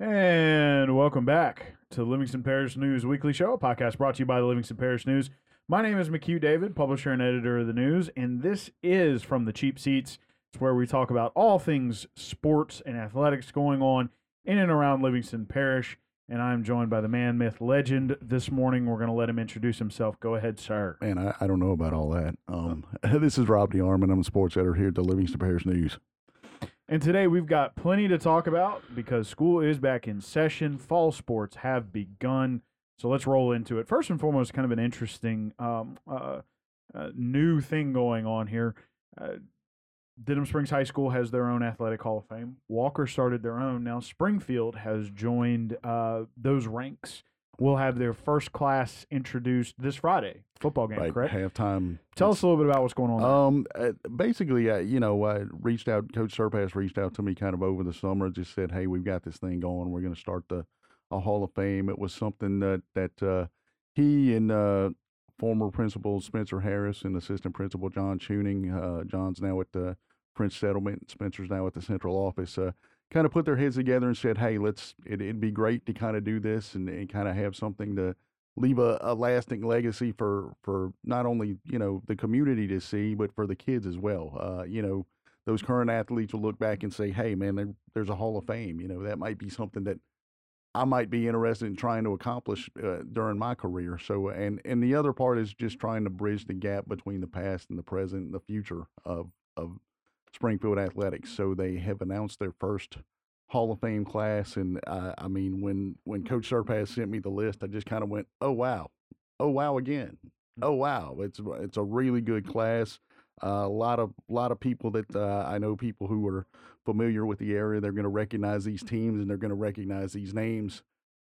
And welcome back to the Livingston Parish News Weekly Show, a podcast brought to you by the Livingston Parish News. My name is McHugh David, publisher and editor of the news, and this is from the cheap seats. It's where we talk about all things sports and athletics going on in and around Livingston Parish. And I'm joined by the man, myth, legend this morning. We're going to let him introduce himself. Go ahead, sir. Man, I, I don't know about all that. Um, this is Rob DeArmond. I'm a sports editor here at the Livingston Parish News. And today we've got plenty to talk about because school is back in session. Fall sports have begun. So let's roll into it. First and foremost, kind of an interesting um, uh, uh, new thing going on here. Uh, Denham Springs High School has their own athletic hall of fame. Walker started their own. Now Springfield has joined uh, those ranks. Will have their first class introduced this Friday football game. Right, correct? halftime. Tell us a little bit about what's going on. there. Um, uh, basically, uh, you know, I reached out. Coach Surpass reached out to me kind of over the summer. Just said, "Hey, we've got this thing going. We're going to start the a Hall of Fame." It was something that that uh, he and uh, former principal Spencer Harris and assistant principal John Tuning. Uh, John's now at the French Settlement. Spencer's now at the central office. Kind of put their heads together and said, "Hey, let's. It, it'd be great to kind of do this and, and kind of have something to." leave a, a lasting legacy for for not only you know the community to see but for the kids as well uh, you know those current athletes will look back and say hey man there, there's a hall of fame you know that might be something that i might be interested in trying to accomplish uh, during my career so and and the other part is just trying to bridge the gap between the past and the present and the future of of springfield athletics so they have announced their first Hall of Fame class, and uh, I mean, when when Coach Surpass sent me the list, I just kind of went, "Oh wow, oh wow again, oh wow." It's it's a really good class. Uh, a lot of lot of people that uh, I know, people who are familiar with the area, they're going to recognize these teams and they're going to recognize these names.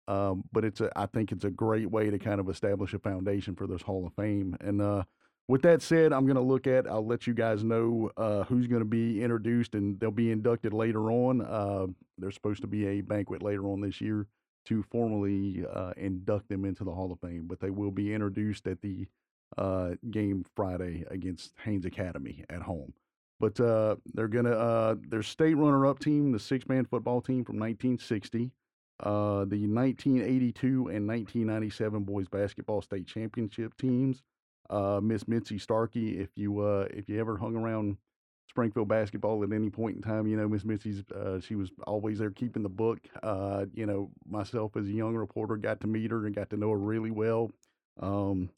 Um, but it's a, I think it's a great way to kind of establish a foundation for this Hall of Fame. And uh, with that said, I'm going to look at. I'll let you guys know uh, who's going to be introduced, and they'll be inducted later on. Uh, there's supposed to be a banquet later on this year to formally uh, induct them into the Hall of Fame, but they will be introduced at the uh, game Friday against Haynes Academy at home. But uh, they're gonna uh, their state runner-up team, the six-man football team from 1960. Uh, the 1982 and 1997 boys basketball state championship teams uh, Miss Mitzi Starkey. If you uh, if you ever hung around Springfield basketball at any point in time, you know Miss Mitzi's uh, she was always there keeping the book. Uh, you know myself as a young reporter got to meet her and got to know her really well. Um,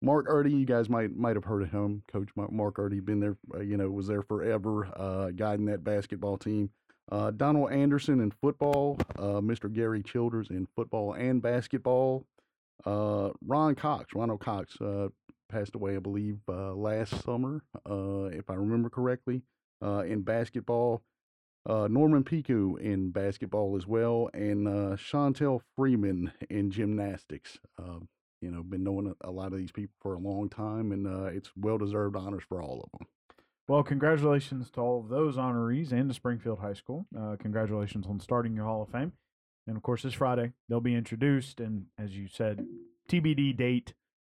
Mark Erdy, you guys might might have heard of him. Coach Mark, Erdy, been there, uh, you know, was there forever, uh, guiding that basketball team. Donald Anderson in football, Mr. Gary Childers in football and basketball. Uh, Ron Cox, Ronald Cox, uh, passed away, I believe, uh, last summer, uh, if I remember correctly, uh, in basketball. Uh, Norman Piku in basketball as well, and uh, Chantel Freeman in gymnastics. Uh, you know, been knowing a, lot of these people for a long time, and uh, it's well deserved honors for all of them. Well, congratulations to all of those honorees and to Springfield High School. Uh, congratulations on starting your Hall of Fame. And of course, this Friday, they'll be introduced. And as you said, TBD date,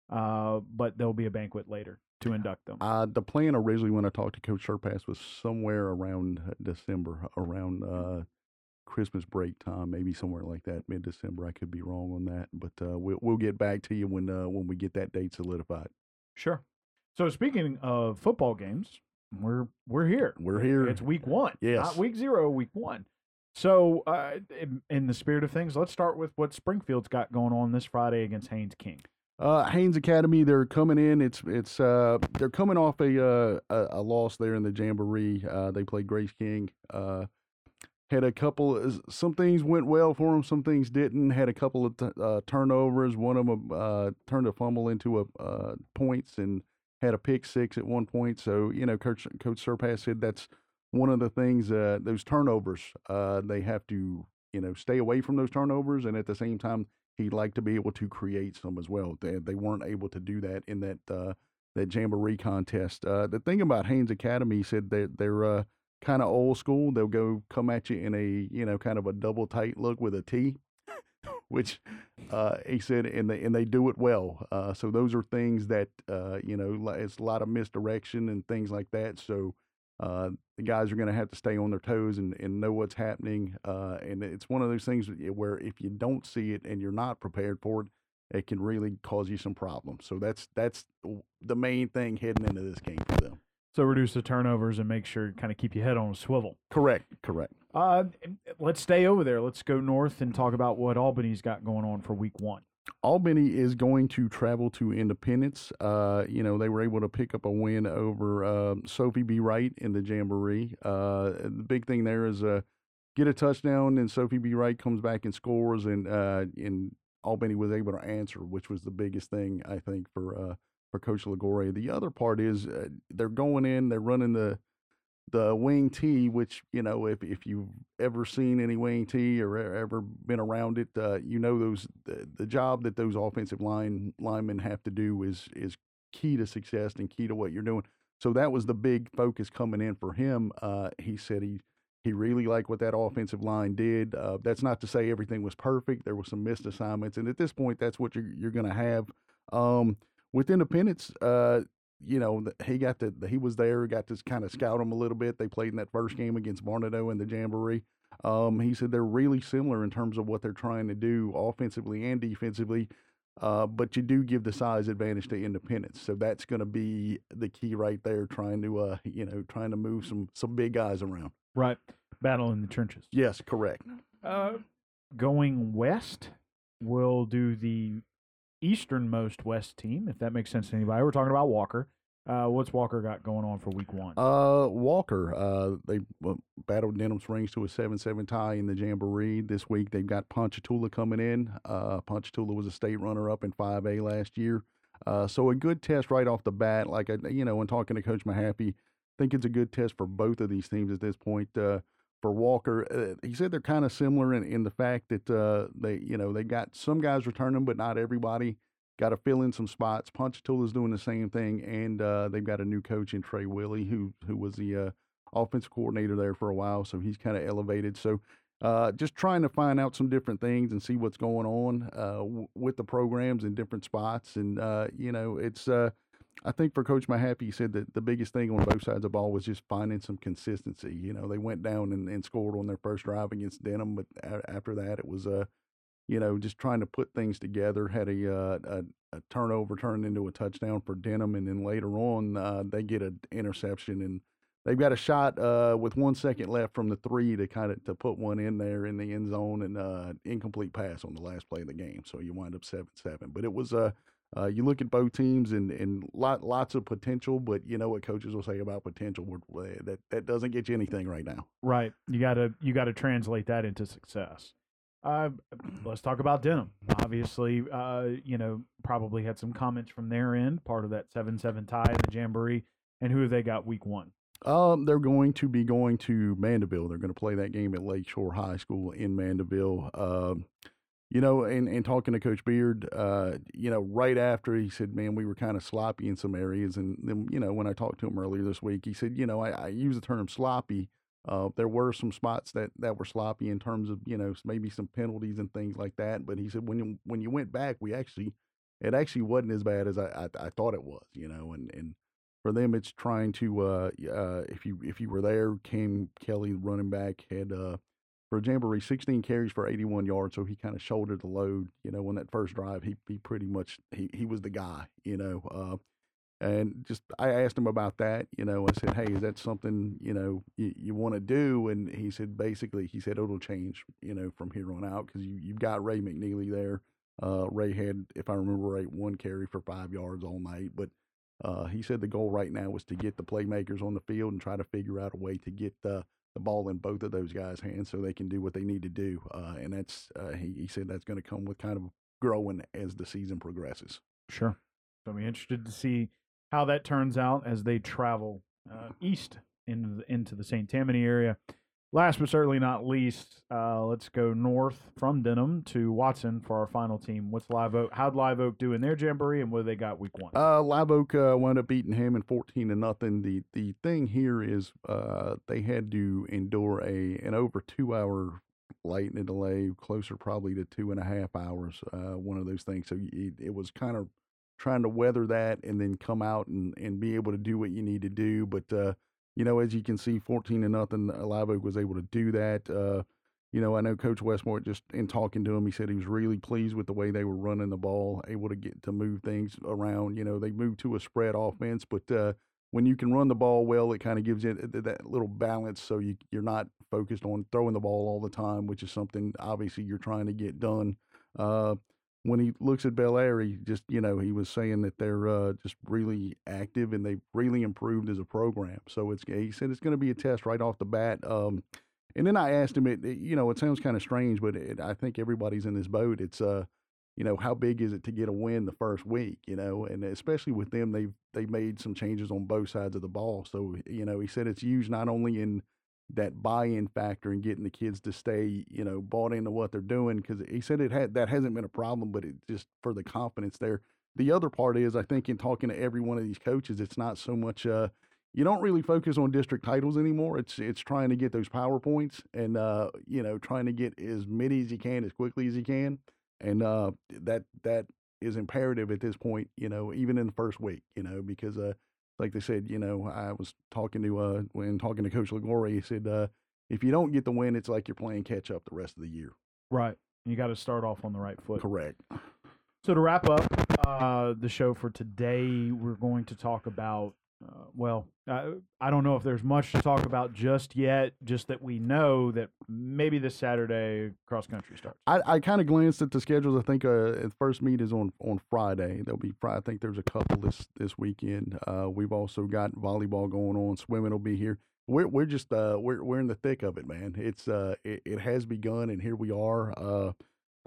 uh, but there'll be a banquet later to induct them. Uh, the plan originally, when I talked to Coach Surpass, was somewhere around December, around uh, Christmas break time, maybe somewhere like that, mid December. I could be wrong on that, but uh, we'll we'll get back to you when uh, when we get that date solidified. Sure. So speaking of football games, we're we're here. We're here. It's week one. Yes. Not week zero, week one. So, uh, in, in the spirit of things, let's start with what Springfield's got going on this Friday against Haynes King. Uh, Haynes Academy, they're coming in. It's it's uh, they're coming off a, uh, a loss there in the Jamboree. Uh, they played Grace King. Uh, had a couple. Some things went well for them. Some things didn't. Had a couple of t- uh, turnovers. One of them turned a fumble into a points and had a pick six at one point. So you know, Coach Coach Surpass said that's one of the things. Those turnovers, they have to you know stay away from those turnovers, and at the same time, he'd like to be able to create some as well. They they weren't able to do that in that uh, that jamboree contest. Uh, the thing about Haynes Academy he said that they're uh, kind of old school. They'll go come at you in a you know kind of a double tight look with a T, which uh, he said, and they and they do it well. Uh, so those are things that uh, you know it's a lot of misdirection and things like that. So uh, the guys are going to have to stay on their toes and, and know what's happening. Uh, and it's one of those things where if you don't see it and you're not prepared for it, it can really cause you some problems. So that's that's the main thing heading into this game for them. So reduce the turnovers and make sure kind of keep your head on a swivel. Correct, correct. Uh, let's stay over there. Let's go north and talk about what Albany's got going on for week one. Albany is going to travel to Independence. Uh, you know, they were able to pick up a win over uh, Sophie B. Wright in the Jamboree. Uh, the big thing there is uh, get a touchdown, and Sophie B. Wright comes back and scores, and uh, and Albany was able to answer, which was the biggest thing I think for uh, for Coach Ligore. The other part is they're going in, they're running the the wing T, which you know if if you've ever seen any wing T or ever been around it, uh, you know those the, the job that those offensive line linemen have to do is is key to success and key to what you're doing. So that was the big focus coming in for him. Uh, he said he he really liked what that offensive line did. Uh, that's not to say everything was perfect. There were some missed assignments, and at this point, that's what you're you're going to have. Um, with Independence, uh, you know, he got to he was there, got to kind of scout them a little bit. They played in that first game against Barnado in the Jamboree. Um, he said they're really similar in terms of what they're trying to do offensively and defensively. Uh, but you do give the size advantage to Independence, so that's going to be the key right there. Trying to, uh, you know, trying to move some some big guys around. Right, battle in the trenches. Yes, correct. Uh, going west, we'll do the easternmost West team, if that makes sense to anybody. We're talking about Walker. Uh, what's Walker got going on for week one? Uh, Walker, uh, they battled Denham Springs to a 7 7 tie in the Jamboree. This week they've got Ponchatoula coming in. Uh, Ponchatoula was a state runner up in 5A last year. Uh, so a good test right off the bat. Like, I, you know, when talking to Coach Mahaffey, I think it's a good test for both of these teams at this point. For Walker. Uh, he said they're kind of similar in, in the fact that uh, they, you know, they got some guys returning, but not everybody. Got to fill in some spots. Ponchatoula is doing the same thing, and uh, they've got a new coach in Trey Willie, who who was the uh, offensive coordinator there for a while, so he's kind of elevated. So. Uh, just trying to find out some different things and see what's going on uh, w- with the programs in different spots, and you know, it's I think for Coach Mahaffey, he said that the biggest thing on both sides of the ball was just finding some consistency. You know, they went down and, and scored on their first drive against Denham, but a- after that, it was uh, you know, just trying to put things together. Had a uh, a, a, turnover turned into a touchdown for Denham, and then later on, uh, they get an interception, and they've got a shot uh, with one second left from the three to kind of to put one in there in the end zone, and uh, incomplete pass on the last play of the game. So you wind up seven seven. But it was a uh, uh, you look at both teams and, and lot, lots of potential, but you know what coaches will say about potential that that doesn't get you anything right now. Right. You gotta you gotta translate that into success. Uh, let's talk about Denham. Obviously, uh, you know, probably had some comments from their end, part of that seven seven tie in the jamboree. And who have they got week one? Um, they're going to be going to Mandeville. They're going to play that game at Lakeshore High School in Mandeville. Um, you know, and, and talking to Coach Beard, uh, you know, right after he said, man, we were kind of sloppy in some areas. And then, you know, when I talked to him earlier this week, he said, you know, I, I use the term sloppy. Uh, there were some spots that, that were sloppy in terms of, you know, maybe some penalties and things like that. But he said, when you, when you went back, we actually, it actually wasn't as bad as I, I, I thought it was, you know, and, and for them, it's trying to, uh, uh, if you, if you were there, Cam Kelly, running back, had, uh, for Jamboree, 16 carries for 81 yards. So he kind of shouldered the load. You know, on that first drive, he he pretty much he he was the guy. You know, uh, and just I asked him about that. You know, I said, hey, is that something you know you, you want to do? And he said basically he said it'll change. You know, from here on out because you you've got Ray McNeely there. Uh, Ray had, if I remember right, one carry for five yards all night, but. Uh, he said the goal right now was to get the playmakers on the field and try to figure out a way to get uh, the ball in both of those guys' hands so they can do what they need to do. Uh, and that's uh, he, he said that's going to come with kind of growing as the season progresses. Sure. So I'm interested to see how that turns out as they travel uh, east into the, into the St. Tammany area. Last but certainly not least, uh, let's go north from Denham to Watson for our final team. What's Live Oak? How'd Live Oak do in their jamboree, and what they got week one? Uh, Live Oak uh, wound up beating Hammond fourteen to nothing. The the thing here is uh, they had to endure a an over two hour lightning delay, closer probably to two and a half hours. Uh, one of those things. So it, it was kind of trying to weather that and then come out and, and be able to do what you need to do, but uh, you know, as you can see, 14 to nothing, uh, Live Oak was able to do that. Uh, you know, I know Coach Westmore just in talking to him, he said he was really pleased with the way they were running the ball, able to get to move things around. You know, they moved to a spread offense, but uh, when you can run the ball well, it kind of gives you that little balance, so you you're not focused on throwing the ball all the time, which is something obviously you're trying to get done. Uh, when he looks at Bel Belaire, he just you know he was saying that they're uh, just really active and they've really improved as a program. So it's he said it's going to be a test right off the bat. Um, and then I asked him, it, it you know, it sounds kind of strange, but it, I think everybody's in this boat. It's, uh, you know, how big is it to get a win the first week, you know, and especially with them, they've, they made some changes on both sides of the ball. So, you know, he said it's used not only in that buy-in factor and getting the kids to stay, you know, bought into what they're doing. Cause he said it had, that hasn't been a problem, but it just for the confidence there. The other part is, I think in talking to every one of these coaches, it's not so much, uh, you don't really focus on district titles anymore. It's it's trying to get those powerpoints and uh, you know trying to get as many as you can as quickly as you can, and uh, that that is imperative at this point. You know, even in the first week, you know, because uh, like they said, you know, I was talking to uh when talking to Coach Lagore, he said uh, if you don't get the win, it's like you're playing catch up the rest of the year. Right. You got to start off on the right foot. Correct. So to wrap up uh, the show for today, we're going to talk about uh, well, uh, I don't know if there's much to talk about just yet. Just that we know that maybe this Saturday cross country starts. I, I kind of glanced at the schedules. I think uh, the first meet is on on Friday. There'll be Friday. I think there's a couple this this weekend. Uh, we've also got volleyball going on. Swimming will be here. We're we're just uh we're we're in the thick of it, man. It's uh it, it has begun, and here we are. Uh,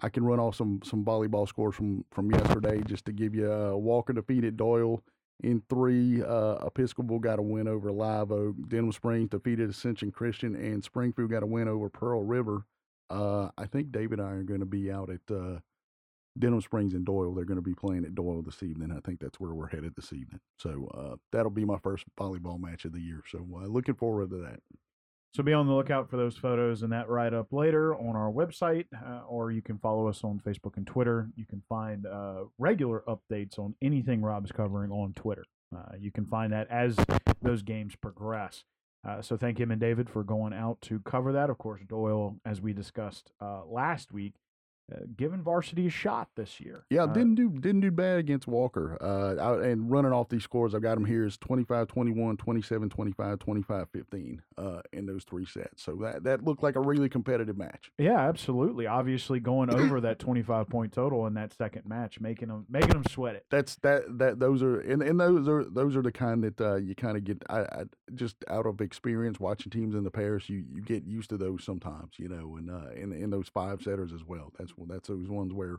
I can run off some some volleyball scores from from yesterday just to give you. Uh, Walker defeated Doyle in three, uh, Episcopal got a win over Live Oak. Denham Springs defeated Ascension Christian, and Springfield got a win over Pearl River. Uh, I think David and I are going to be out at uh, Denham Springs and Doyle. They're going to be playing at Doyle this evening. I think that's where we're headed this evening. So uh, that'll be my first volleyball match of the year. So uh, looking forward to that. So be on the lookout for those photos and that write up later on our website, uh, or you can follow us on Facebook and Twitter. You can find uh, regular updates on anything Rob's covering on Twitter. Uh, you can find that as those games progress. Uh, so thank him and David for going out to cover that. Of course, Doyle, as we discussed uh, last week, uh, giving varsity a shot this year. Yeah, Uh, didn't do didn't do bad against Walker. Uh, I, and running off these scores, I've got them here is 25-21, 27-25, 25-15 uh, in those three sets. So that that looked like a really competitive match. Yeah, absolutely. Obviously, going over that twenty-five point total in that second match, making them making them sweat it. That's that that those are and, and those are those are the kind that uh, you kind of get I, I, just out of experience watching teams in the pairs. You you get used to those sometimes, you know, and uh, in in those five setters as well. That's that's those ones where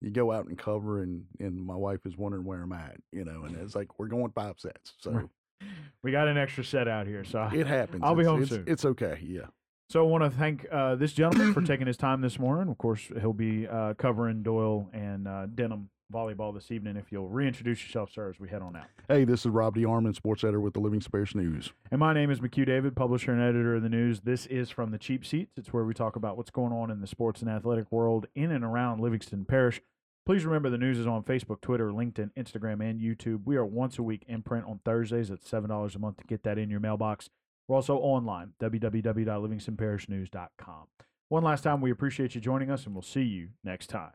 you go out and cover and and my wife is wondering where I'm at, you know, and it's like we're going five sets, so We got an extra set out here, so it happens. I'll be It's- home it's, soon. It's okay, yeah. So I want to thank uh, this gentleman for taking his time this morning. Of course, he'll be uh, covering Doyle and uh, Denham volleyball this evening. If you'll reintroduce yourself, sir, as we head on out. Hey, this is Rob DeArmond, sports editor with the Livingston Parish News. And my name is McHugh David, publisher and editor of the news. This is from the cheap seats. It's where we talk about what's going on in the sports and athletic world in and around Livingston Parish. Please remember the news is on Facebook, Twitter, LinkedIn, Instagram, and YouTube. We are once a week in print on Thursdays at $7 a month to get that in your mailbox. We're also online, www.livingstonparishnews.com. One last time, we appreciate you joining us, and we'll see you next time.